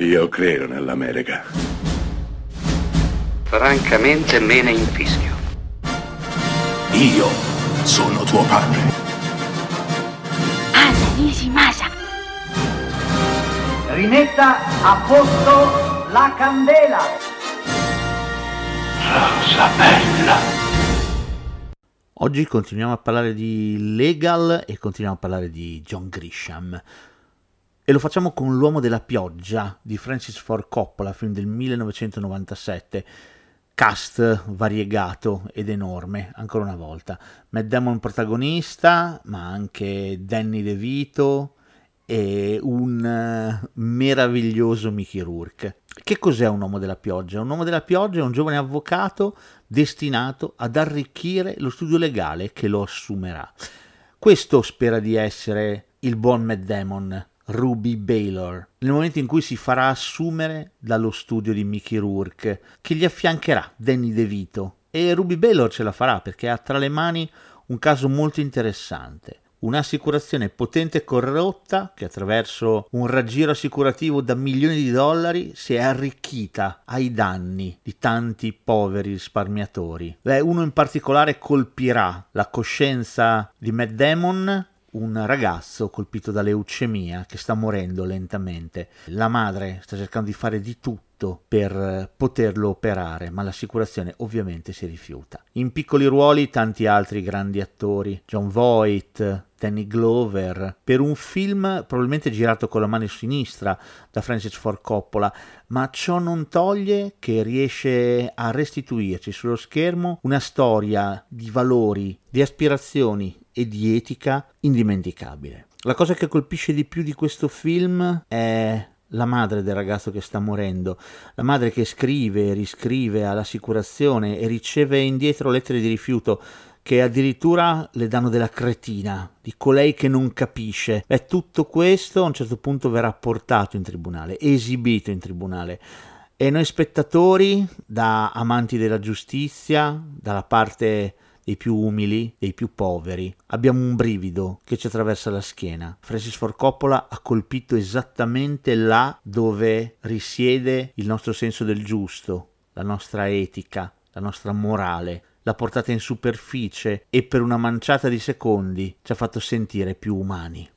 Io credo nell'America. Francamente me ne infischio. Io sono tuo padre. Anna Nishimasa. Rimetta a posto la candela. Rosa bella. Oggi continuiamo a parlare di Legal e continuiamo a parlare di John Grisham. E lo facciamo con L'uomo della pioggia di Francis Ford Coppola, film del 1997. Cast variegato ed enorme, ancora una volta. Matt Damon protagonista, ma anche Danny DeVito e un uh, meraviglioso Mickey Rourke. Che cos'è un uomo della pioggia? Un uomo della pioggia è un giovane avvocato destinato ad arricchire lo studio legale che lo assumerà. Questo spera di essere il buon Matt Damon, Ruby Baylor, nel momento in cui si farà assumere dallo studio di Mickey Rourke, che gli affiancherà Danny DeVito. E Ruby Baylor ce la farà perché ha tra le mani un caso molto interessante. Un'assicurazione potente e corrotta che attraverso un raggiro assicurativo da milioni di dollari si è arricchita ai danni di tanti poveri risparmiatori. Beh, uno in particolare colpirà la coscienza di Matt Damon un ragazzo colpito da leucemia che sta morendo lentamente. La madre sta cercando di fare di tutto per poterlo operare, ma l'assicurazione ovviamente si rifiuta. In piccoli ruoli tanti altri grandi attori, John Voight, Danny Glover, per un film probabilmente girato con la mano sinistra da Francis Ford Coppola, ma ciò non toglie che riesce a restituirci sullo schermo una storia di valori, di aspirazioni e di etica indimenticabile. La cosa che colpisce di più di questo film è la madre del ragazzo che sta morendo, la madre che scrive e riscrive all'assicurazione e riceve indietro lettere di rifiuto che addirittura le danno della cretina, di colei che non capisce. Beh, tutto questo a un certo punto verrà portato in tribunale, esibito in tribunale. E noi spettatori, da amanti della giustizia, dalla parte dei più umili, dei più poveri. Abbiamo un brivido che ci attraversa la schiena. Francis Ford Coppola ha colpito esattamente là dove risiede il nostro senso del giusto, la nostra etica, la nostra morale. L'ha portata in superficie e per una manciata di secondi ci ha fatto sentire più umani.